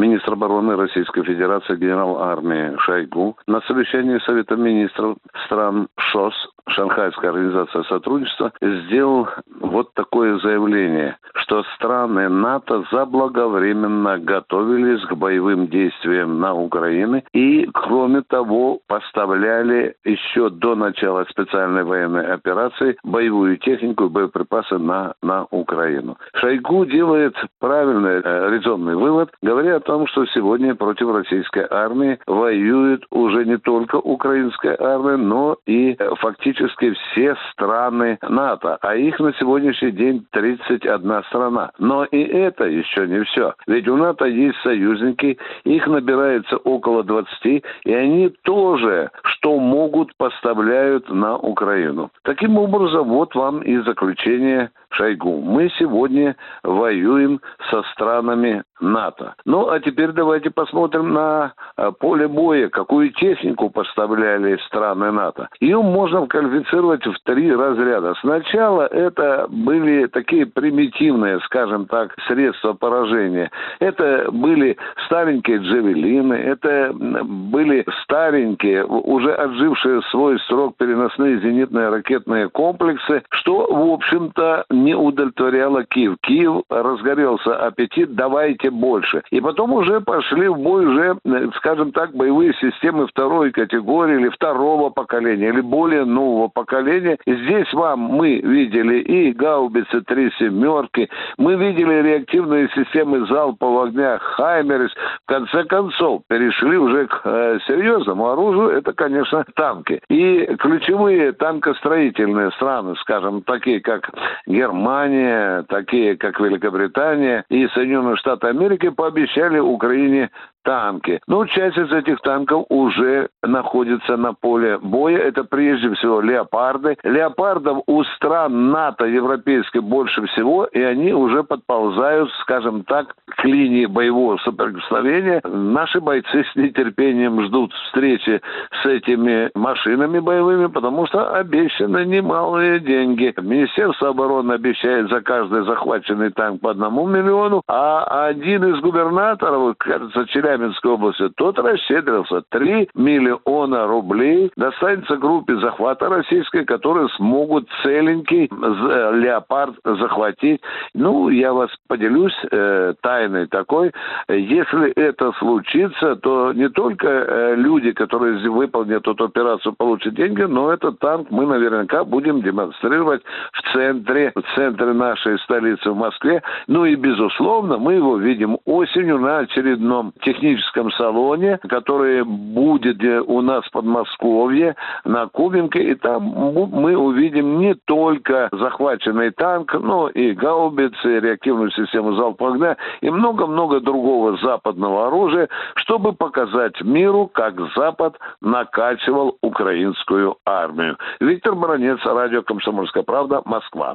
министр обороны Российской Федерации генерал армии Шойгу на совещании Совета министров стран ШОС Шанхайская организация сотрудничества сделал вот такое заявление, что страны НАТО заблаговременно готовились к боевым действиям на Украине и, кроме того, поставляли еще до начала специальной военной операции боевую технику и боеприпасы на, на Украину. Шойгу делает правильный э, резонный вывод, говоря о том, что сегодня против российской армии воюет уже не только украинская армия, но и э, фактически все страны НАТО, а их на сегодняшний день 31 страна. Но и это еще не все. Ведь у НАТО есть союзники, их набирается около 20, и они тоже, что могут, поставляют на Украину. Таким образом, вот вам и заключение Шойгу. Мы сегодня воюем со странами НАТО. Ну, а теперь давайте посмотрим на э, поле боя, какую технику поставляли страны НАТО. Ее можно квалифицировать в три разряда. Сначала это были такие примитивные, скажем так, средства поражения. Это были старенькие джавелины, это были старенькие, уже отжившие свой срок переносные зенитные ракетные комплексы, что, в общем-то, не удовлетворяло Киев. Киев разгорелся аппетит, давайте больше. И потом уже пошли в бой уже, э, скажем так, боевые системы второй категории или второго поколения, или более нового поколения. Здесь вам мы видели и гаубицы три семерки, мы видели реактивные системы залпового огня Хаймерс. В конце концов, перешли уже к э, серьезному оружию, это, конечно, танки. И ключевые танкостроительные страны, скажем, такие как Германия, Германия, такие как Великобритания и Соединенные Штаты Америки пообещали Украине танки. Ну, часть из этих танков уже находится на поле боя. Это прежде всего леопарды. Леопардов у стран НАТО европейской больше всего, и они уже подползают, скажем так, к линии боевого соприкосновения. Наши бойцы с нетерпением ждут встречи с этими машинами боевыми, потому что обещаны немалые деньги. Министерство обороны обещает за каждый захваченный танк по одному миллиону, а один из губернаторов, кажется, Челябинска, Челябинской области, тот расщедрился. 3 миллиона рублей достанется группе захвата российской, которые смогут целенький э, леопард захватить. Ну, я вас поделюсь э, тайной такой. Если это случится, то не только э, люди, которые выполнят эту операцию, получат деньги, но этот танк мы наверняка будем демонстрировать в центре, в центре нашей столицы в Москве. Ну и, безусловно, мы его видим осенью на очередном техническом техническом салоне, который будет э, у нас в Подмосковье на Кубинке, и там мы увидим не только захваченный танк, но и гаубицы, реактивную систему залпового огня и много-много другого западного оружия, чтобы показать миру, как Запад накачивал украинскую армию. Виктор Баранец, радио «Комсомольская правда», Москва.